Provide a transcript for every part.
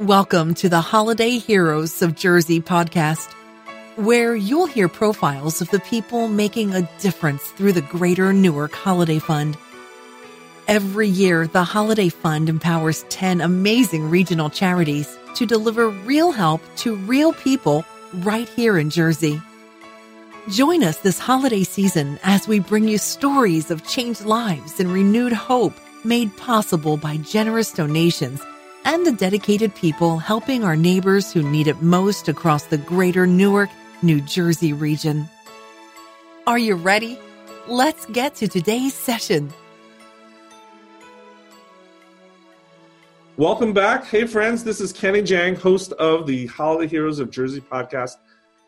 Welcome to the Holiday Heroes of Jersey podcast, where you'll hear profiles of the people making a difference through the Greater Newark Holiday Fund. Every year, the Holiday Fund empowers 10 amazing regional charities to deliver real help to real people right here in Jersey. Join us this holiday season as we bring you stories of changed lives and renewed hope made possible by generous donations and the dedicated people helping our neighbors who need it most across the greater Newark, New Jersey region. Are you ready? Let's get to today's session. Welcome back. Hey, friends, this is Kenny Jang, host of the Holiday Heroes of Jersey podcast,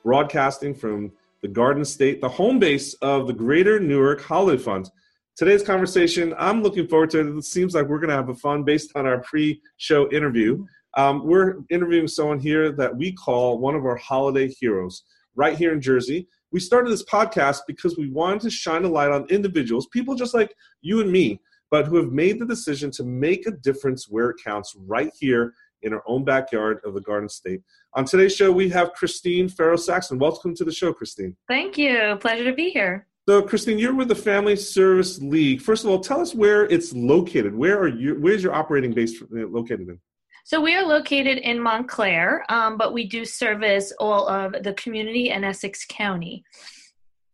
broadcasting from the Garden State, the home base of the Greater Newark Holiday Fund today's conversation, I'm looking forward to it. It seems like we're going to have a fun based on our pre show interview. Um, we're interviewing someone here that we call one of our holiday heroes right here in Jersey. We started this podcast because we wanted to shine a light on individuals, people just like you and me, but who have made the decision to make a difference where it counts right here in our own backyard of the Garden State. On today's show, we have Christine Farrow Saxon. Welcome to the show, Christine. Thank you. Pleasure to be here. So, Christine, you're with the Family Service League. First of all, tell us where it's located. Where are you? Where's your operating base located in? So we are located in Montclair, um, but we do service all of the community in Essex County.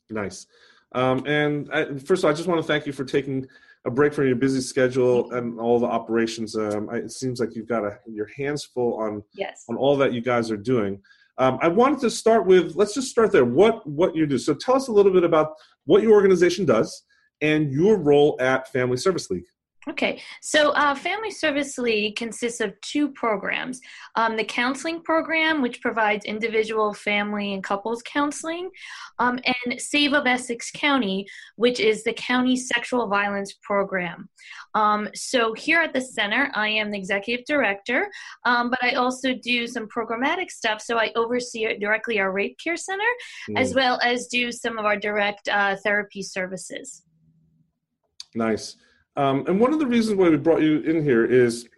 Nice. Um, and I, first of all, I just want to thank you for taking a break from your busy schedule and all the operations. Um, I, it seems like you've got a, your hands full on yes. on all that you guys are doing. Um, I wanted to start with let's just start there. What what you do? So tell us a little bit about what your organization does and your role at Family Service League. Okay, so uh, Family Service League consists of two programs. Um, the counseling program, which provides individual, family, and couples counseling, um, and Save of Essex County, which is the county sexual violence program. Um, so here at the center, I am the executive director, um, but I also do some programmatic stuff. So I oversee directly our rape care center, mm. as well as do some of our direct uh, therapy services. Nice. Um, and one of the reasons why we brought you in here is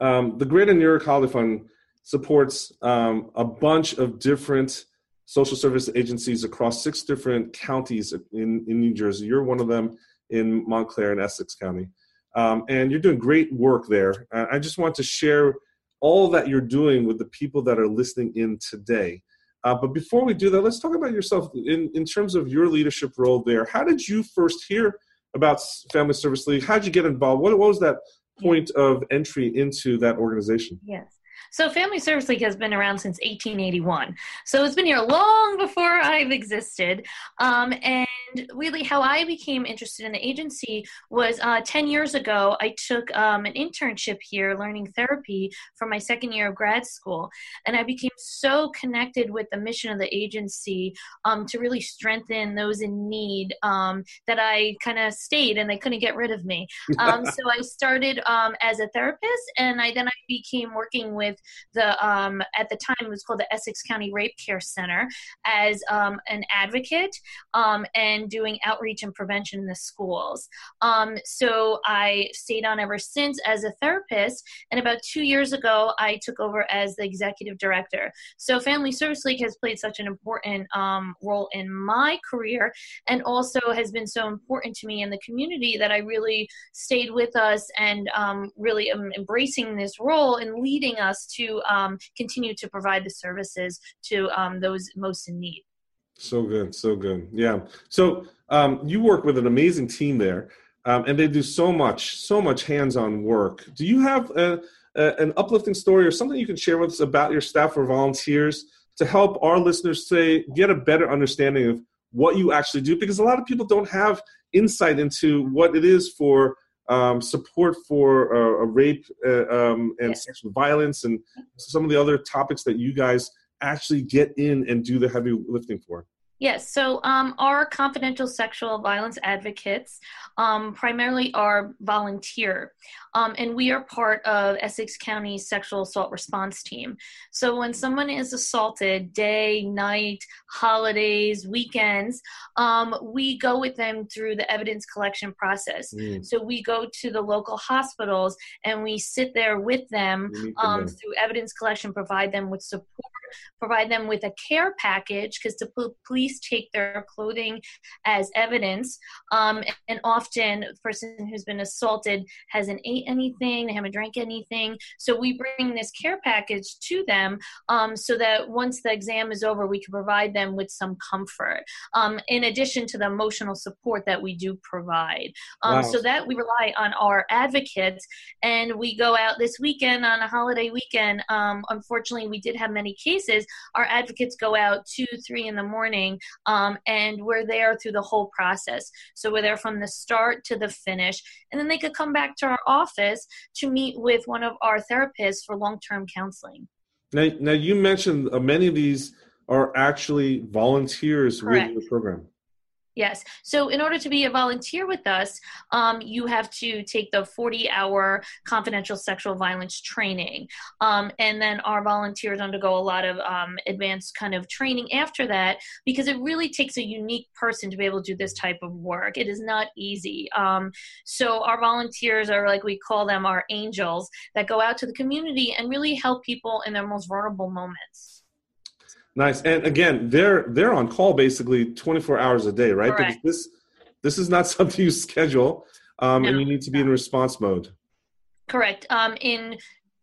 um, the Greater Newark Holiday Fund supports um, a bunch of different social service agencies across six different counties in, in New Jersey. You're one of them in Montclair and Essex County. Um, and you're doing great work there. Uh, I just want to share all that you're doing with the people that are listening in today. Uh, but before we do that, let's talk about yourself in, in terms of your leadership role there. How did you first hear about Family Service League. How did you get involved? What, what was that point of entry into that organization? Yes. So, Family Service League has been around since 1881. So, it's been here long before I've existed. Um, and really, how I became interested in the agency was uh, 10 years ago, I took um, an internship here learning therapy for my second year of grad school. And I became so connected with the mission of the agency um, to really strengthen those in need um, that I kind of stayed and they couldn't get rid of me. Um, so, I started um, as a therapist and I then I became working with with the um, at the time it was called the Essex County Rape Care Center as um, an advocate um, and doing outreach and prevention in the schools. Um, so I stayed on ever since as a therapist, and about two years ago I took over as the executive director. So Family Service League has played such an important um, role in my career, and also has been so important to me in the community that I really stayed with us and um, really am embracing this role and leading us to um, continue to provide the services to um, those most in need. So good, so good. Yeah. So um, you work with an amazing team there, um, and they do so much, so much hands-on work. Do you have a, a, an uplifting story or something you can share with us about your staff or volunteers to help our listeners say get a better understanding of what you actually do? Because a lot of people don't have insight into what it is for um, support for uh, rape uh, um, and yes. sexual violence and some of the other topics that you guys actually get in and do the heavy lifting for. Yes, so um, our confidential sexual violence advocates um, primarily are volunteer, um, and we are part of Essex County Sexual Assault Response Team. So when someone is assaulted, day, night, holidays, weekends, um, we go with them through the evidence collection process. Mm. So we go to the local hospitals and we sit there with them, um, through evidence collection, provide them with support provide them with a care package because the police take their clothing as evidence. Um, and often, the person who's been assaulted hasn't ate anything, they haven't drank anything. So we bring this care package to them um, so that once the exam is over, we can provide them with some comfort. Um, in addition to the emotional support that we do provide. Um, wow. So that we rely on our advocates, and we go out this weekend on a holiday weekend. Um, unfortunately, we did have many cases our advocates go out two, three in the morning, um, and we're there through the whole process. So we're there from the start to the finish, and then they could come back to our office to meet with one of our therapists for long-term counseling. Now, now you mentioned uh, many of these are actually volunteers Correct. with the program. Yes. So, in order to be a volunteer with us, um, you have to take the 40 hour confidential sexual violence training. Um, and then our volunteers undergo a lot of um, advanced kind of training after that because it really takes a unique person to be able to do this type of work. It is not easy. Um, so, our volunteers are like we call them our angels that go out to the community and really help people in their most vulnerable moments. Nice. And again, they're they're on call basically 24 hours a day, right? Correct. Because this this is not something you schedule, um, no, and you need to be in response mode. Correct. Um, in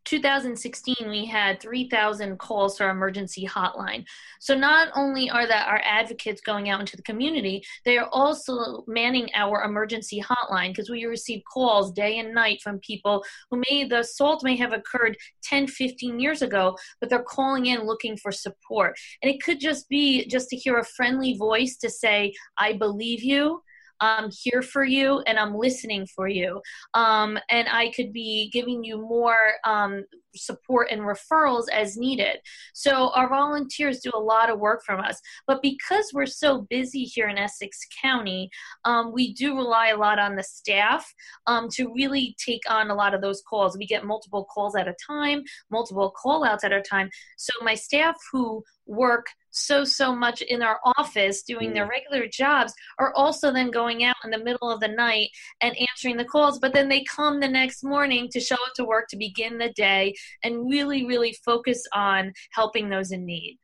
2016 we had 3000 calls to our emergency hotline. So not only are that our advocates going out into the community they are also manning our emergency hotline because we receive calls day and night from people who may the assault may have occurred 10 15 years ago but they're calling in looking for support. And it could just be just to hear a friendly voice to say i believe you I'm here for you and I'm listening for you. Um, and I could be giving you more um, support and referrals as needed. So our volunteers do a lot of work from us. But because we're so busy here in Essex County, um, we do rely a lot on the staff um, to really take on a lot of those calls. We get multiple calls at a time, multiple call outs at a time. So my staff who work so so much in our office doing their mm. regular jobs are also then going out in the middle of the night and answering the calls. But then they come the next morning to show up to work to begin the day and really really focus on helping those in need.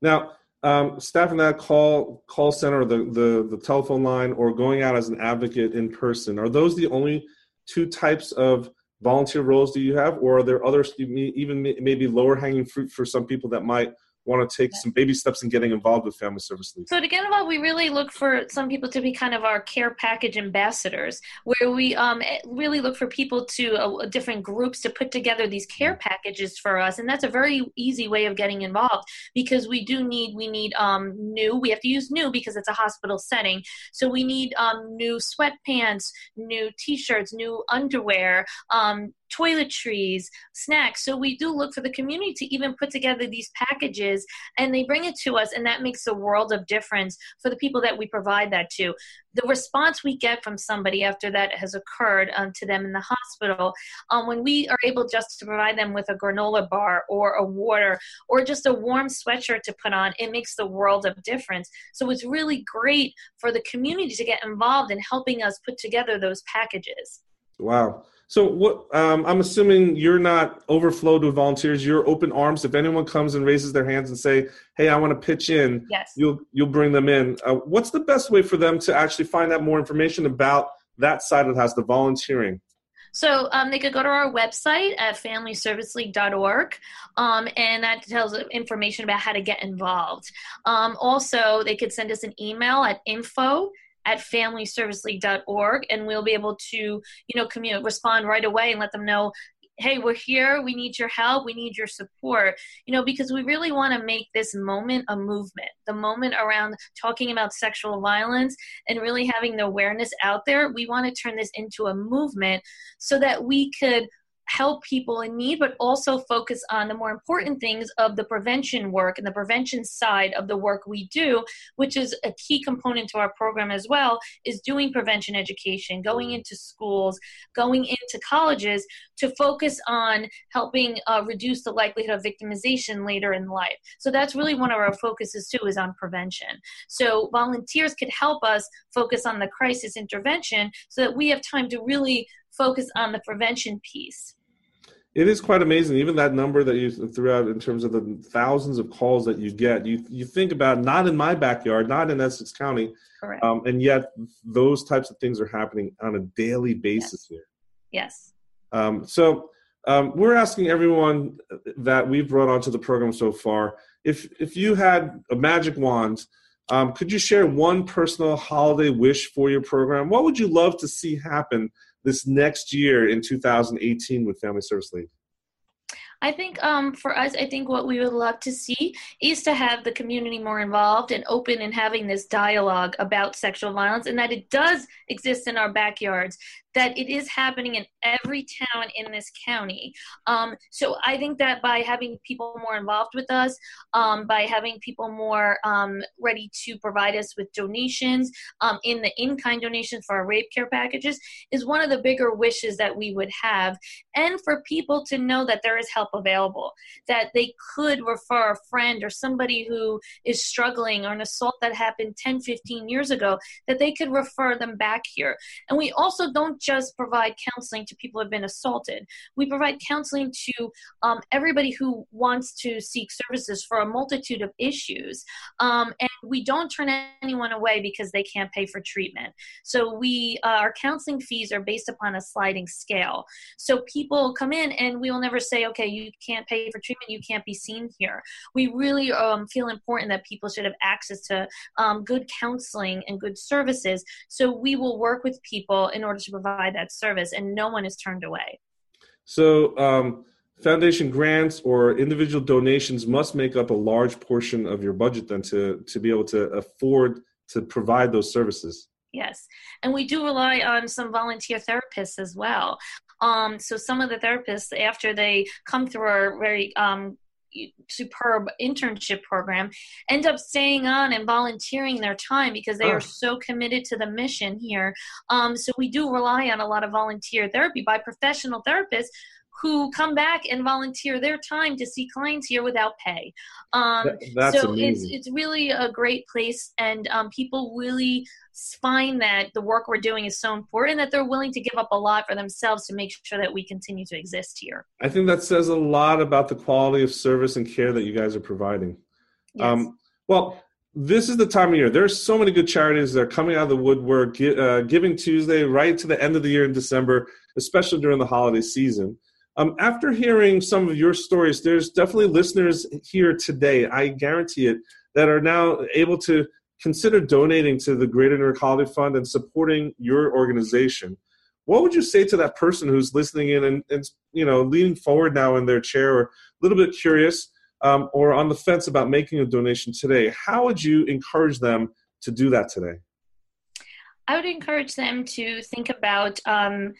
Now um, staff in that call call center the, the the telephone line or going out as an advocate in person are those the only two types of volunteer roles do you have? Or are there others even maybe lower hanging fruit for some people that might want to take some baby steps in getting involved with Family Service League? So to get involved, we really look for some people to be kind of our care package ambassadors, where we um, eh, really look for people to uh, different groups to put together these care mm-hmm. packages for us, and that's a very easy way of getting involved because we do need we need um, new. We have to use new because it's a hospital setting, so we need um, new sweatpants, new T-shirts, new underwear. Um, toiletries, snacks. So we do look for the community to even put together these packages and they bring it to us, and that makes a world of difference for the people that we provide that to. The response we get from somebody after that has occurred um, to them in the hospital, um, when we are able just to provide them with a granola bar or a water or just a warm sweatshirt to put on, it makes the world of difference. So it's really great for the community to get involved in helping us put together those packages. Wow. So what? Um, I'm assuming you're not overflowed with volunteers. You're open arms. If anyone comes and raises their hands and say, "Hey, I want to pitch in," yes, you'll you'll bring them in. Uh, what's the best way for them to actually find out more information about that side of the house, the volunteering? So um, they could go to our website at familyserviceleague.org, um, and that tells information about how to get involved. Um, also, they could send us an email at info at familyserviceleague.org and we'll be able to you know respond right away and let them know hey we're here. We need your help. We need your support. You know because we really want to make this moment a movement the moment around talking about sexual violence and really having the awareness out there. We want to turn this into a movement so that we could help people in need, but also focus on the more important things of the prevention work and the prevention side of the work we do, which is a key component to our program as well, is doing prevention education, going into schools, going into colleges to focus on helping uh, reduce the likelihood of victimization later in life. So that's really one of our focuses too is on prevention. So volunteers could help us focus on the crisis intervention so that we have time to really focus on the prevention piece. It is quite amazing, even that number that you threw out in terms of the thousands of calls that you get. You you think about not in my backyard, not in Essex County, um, and yet those types of things are happening on a daily basis yes. here. Yes. Um, so um, we're asking everyone that we've brought onto the program so far if if you had a magic wand. Um, could you share one personal holiday wish for your program? What would you love to see happen this next year in 2018 with Family Service League? I think um, for us, I think what we would love to see is to have the community more involved and open and having this dialogue about sexual violence and that it does exist in our backyards that it is happening in every town in this county. Um, so I think that by having people more involved with us, um, by having people more um, ready to provide us with donations um, in the in kind donations for our rape care packages, is one of the bigger wishes that we would have. And for people to know that there is help available, that they could refer a friend or somebody who is struggling or an assault that happened 10, 15 years ago, that they could refer them back here. And we also don't just provide counseling to people who have been assaulted. We provide counseling to um, everybody who wants to seek services for a multitude of issues. Um, and we don't turn anyone away because they can't pay for treatment. So we, uh, our counseling fees are based upon a sliding scale. So people come in and we will never say, okay, you can't pay for treatment, you can't be seen here. We really um, feel important that people should have access to um, good counseling and good services. So we will work with people in order to provide provide that service, and no one is turned away. So, um, foundation grants or individual donations must make up a large portion of your budget then to to be able to afford to provide those services. Yes, and we do rely on some volunteer therapists as well. Um, so some of the therapists, after they come through our very um, superb internship program end up staying on and volunteering their time because they oh. are so committed to the mission here. Um, so we do rely on a lot of volunteer therapy by professional therapists who come back and volunteer their time to see clients here without pay. Um, That's so amazing. it's it's really a great place, and um, people really find that the work we're doing is so important that they're willing to give up a lot for themselves to make sure that we continue to exist here. I think that says a lot about the quality of service and care that you guys are providing. Yes. Um, well, this is the time of year. There's so many good charities that are coming out of the woodwork. Uh, Giving Tuesday, right to the end of the year in December, especially during the holiday season. Um, after hearing some of your stories, there's definitely listeners here today, I guarantee it, that are now able to consider donating to the Greater Newark Holiday Fund and supporting your organization. What would you say to that person who's listening in and, and you know leaning forward now in their chair or a little bit curious um, or on the fence about making a donation today? How would you encourage them to do that today? I would encourage them to think about um,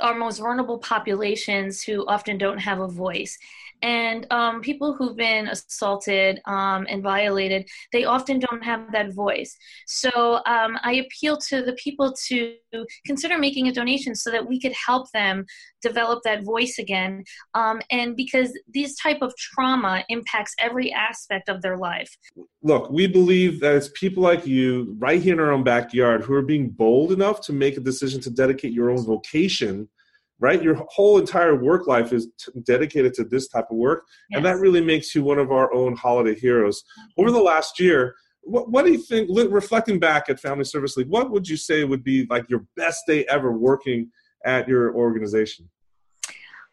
our most vulnerable populations who often don't have a voice. And um, people who've been assaulted um, and violated, they often don't have that voice. So um, I appeal to the people to consider making a donation so that we could help them develop that voice again. Um, and because this type of trauma impacts every aspect of their life. Look, we believe that it's people like you right here in our own backyard who are being bold enough to make a decision to dedicate your own vocation right? Your whole entire work life is t- dedicated to this type of work, yes. and that really makes you one of our own holiday heroes. Over the last year, what, what do you think? Reflecting back at Family Service League, what would you say would be like your best day ever working at your organization?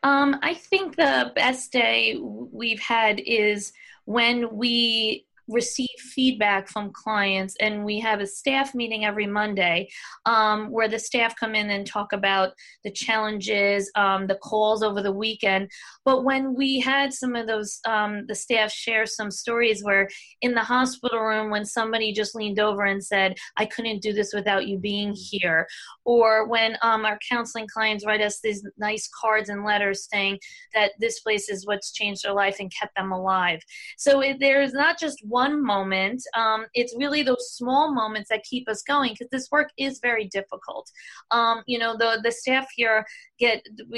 Um, I think the best day we've had is when we receive feedback from clients and we have a staff meeting every monday um, where the staff come in and talk about the challenges um, the calls over the weekend. But when we had some of those um, the staff share some stories where in the hospital room when somebody just leaned over and said i couldn't do this without you being here or when um, our counseling clients write us these nice cards and letters saying that this place is what's changed their life and kept them alive. So it, there's not just one one moment. Um, it's really those small moments that keep us going because this work is very difficult. Um, you know, the the staff here get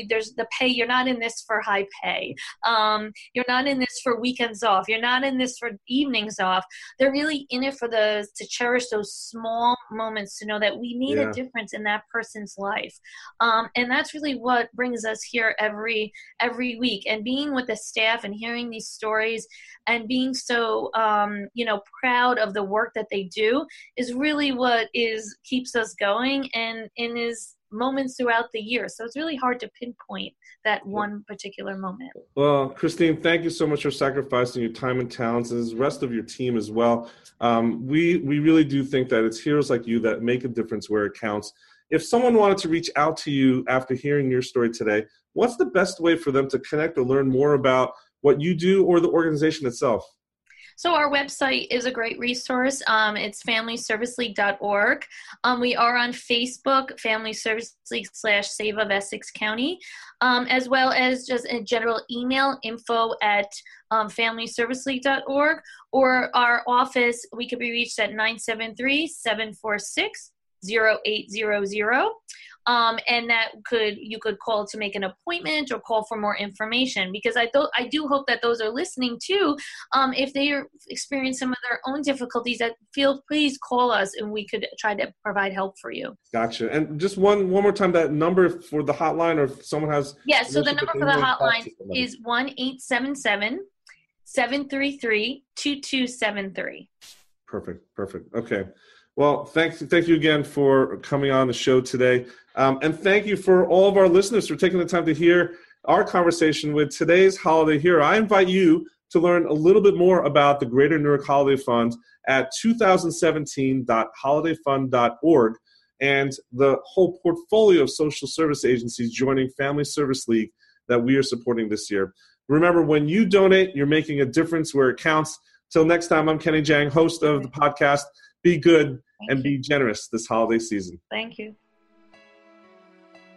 there's the pay. You're not in this for high pay. Um, you're not in this for weekends off. You're not in this for evenings off. They're really in it for the to cherish those small moments to know that we made yeah. a difference in that person's life, um, and that's really what brings us here every every week. And being with the staff and hearing these stories and being so um, you know proud of the work that they do is really what is keeps us going and and is moments throughout the year. So it's really hard to pinpoint that one particular moment. Well christine thank you so much for sacrificing your time and talents and the rest of your team as well. Um, we we really do think that it's heroes like you that make a difference where it counts. If someone wanted to reach out to you after hearing your story today what's the best way for them to connect or learn more about what you do or the organization itself? So our website is a great resource. Um, it's familyserviceleague.org. Um, we are on Facebook, Family Service League slash Save of Essex County, um, as well as just a general email info at um, familyserviceleague.org or our office. We could be reached at 973 746 0800 um, and that could you could call to make an appointment or call for more information because I thought I do hope that those are listening too. Um, if they are experiencing some of their own difficulties, that feel please call us and we could try to provide help for you. Gotcha. And just one one more time, that number for the hotline, or if someone has yes. Yeah, so the number for the hotline is one eight seven seven seven three three two two seven three. Perfect. Perfect. Okay. Well, thank, thank you again for coming on the show today. Um, and thank you for all of our listeners for taking the time to hear our conversation with today's holiday hero. I invite you to learn a little bit more about the Greater Newark Holiday Fund at 2017.holidayfund.org and the whole portfolio of social service agencies joining Family Service League that we are supporting this year. Remember, when you donate, you're making a difference where it counts. Till next time, I'm Kenny Jang, host of the podcast be good Thank and you. be generous this holiday season. Thank you.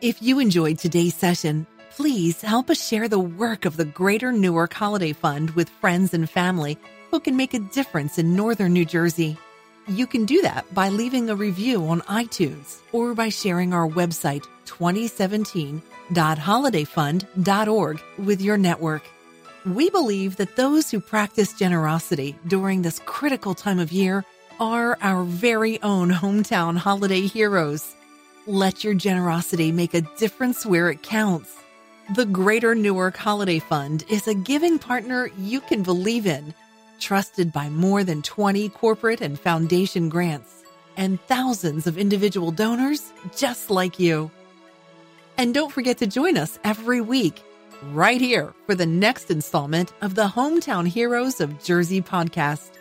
If you enjoyed today's session, please help us share the work of the Greater Newark Holiday Fund with friends and family who can make a difference in northern New Jersey. You can do that by leaving a review on iTunes or by sharing our website 2017.holidayfund.org with your network. We believe that those who practice generosity during this critical time of year are our very own hometown holiday heroes. Let your generosity make a difference where it counts. The Greater Newark Holiday Fund is a giving partner you can believe in, trusted by more than 20 corporate and foundation grants, and thousands of individual donors just like you. And don't forget to join us every week, right here, for the next installment of the Hometown Heroes of Jersey podcast.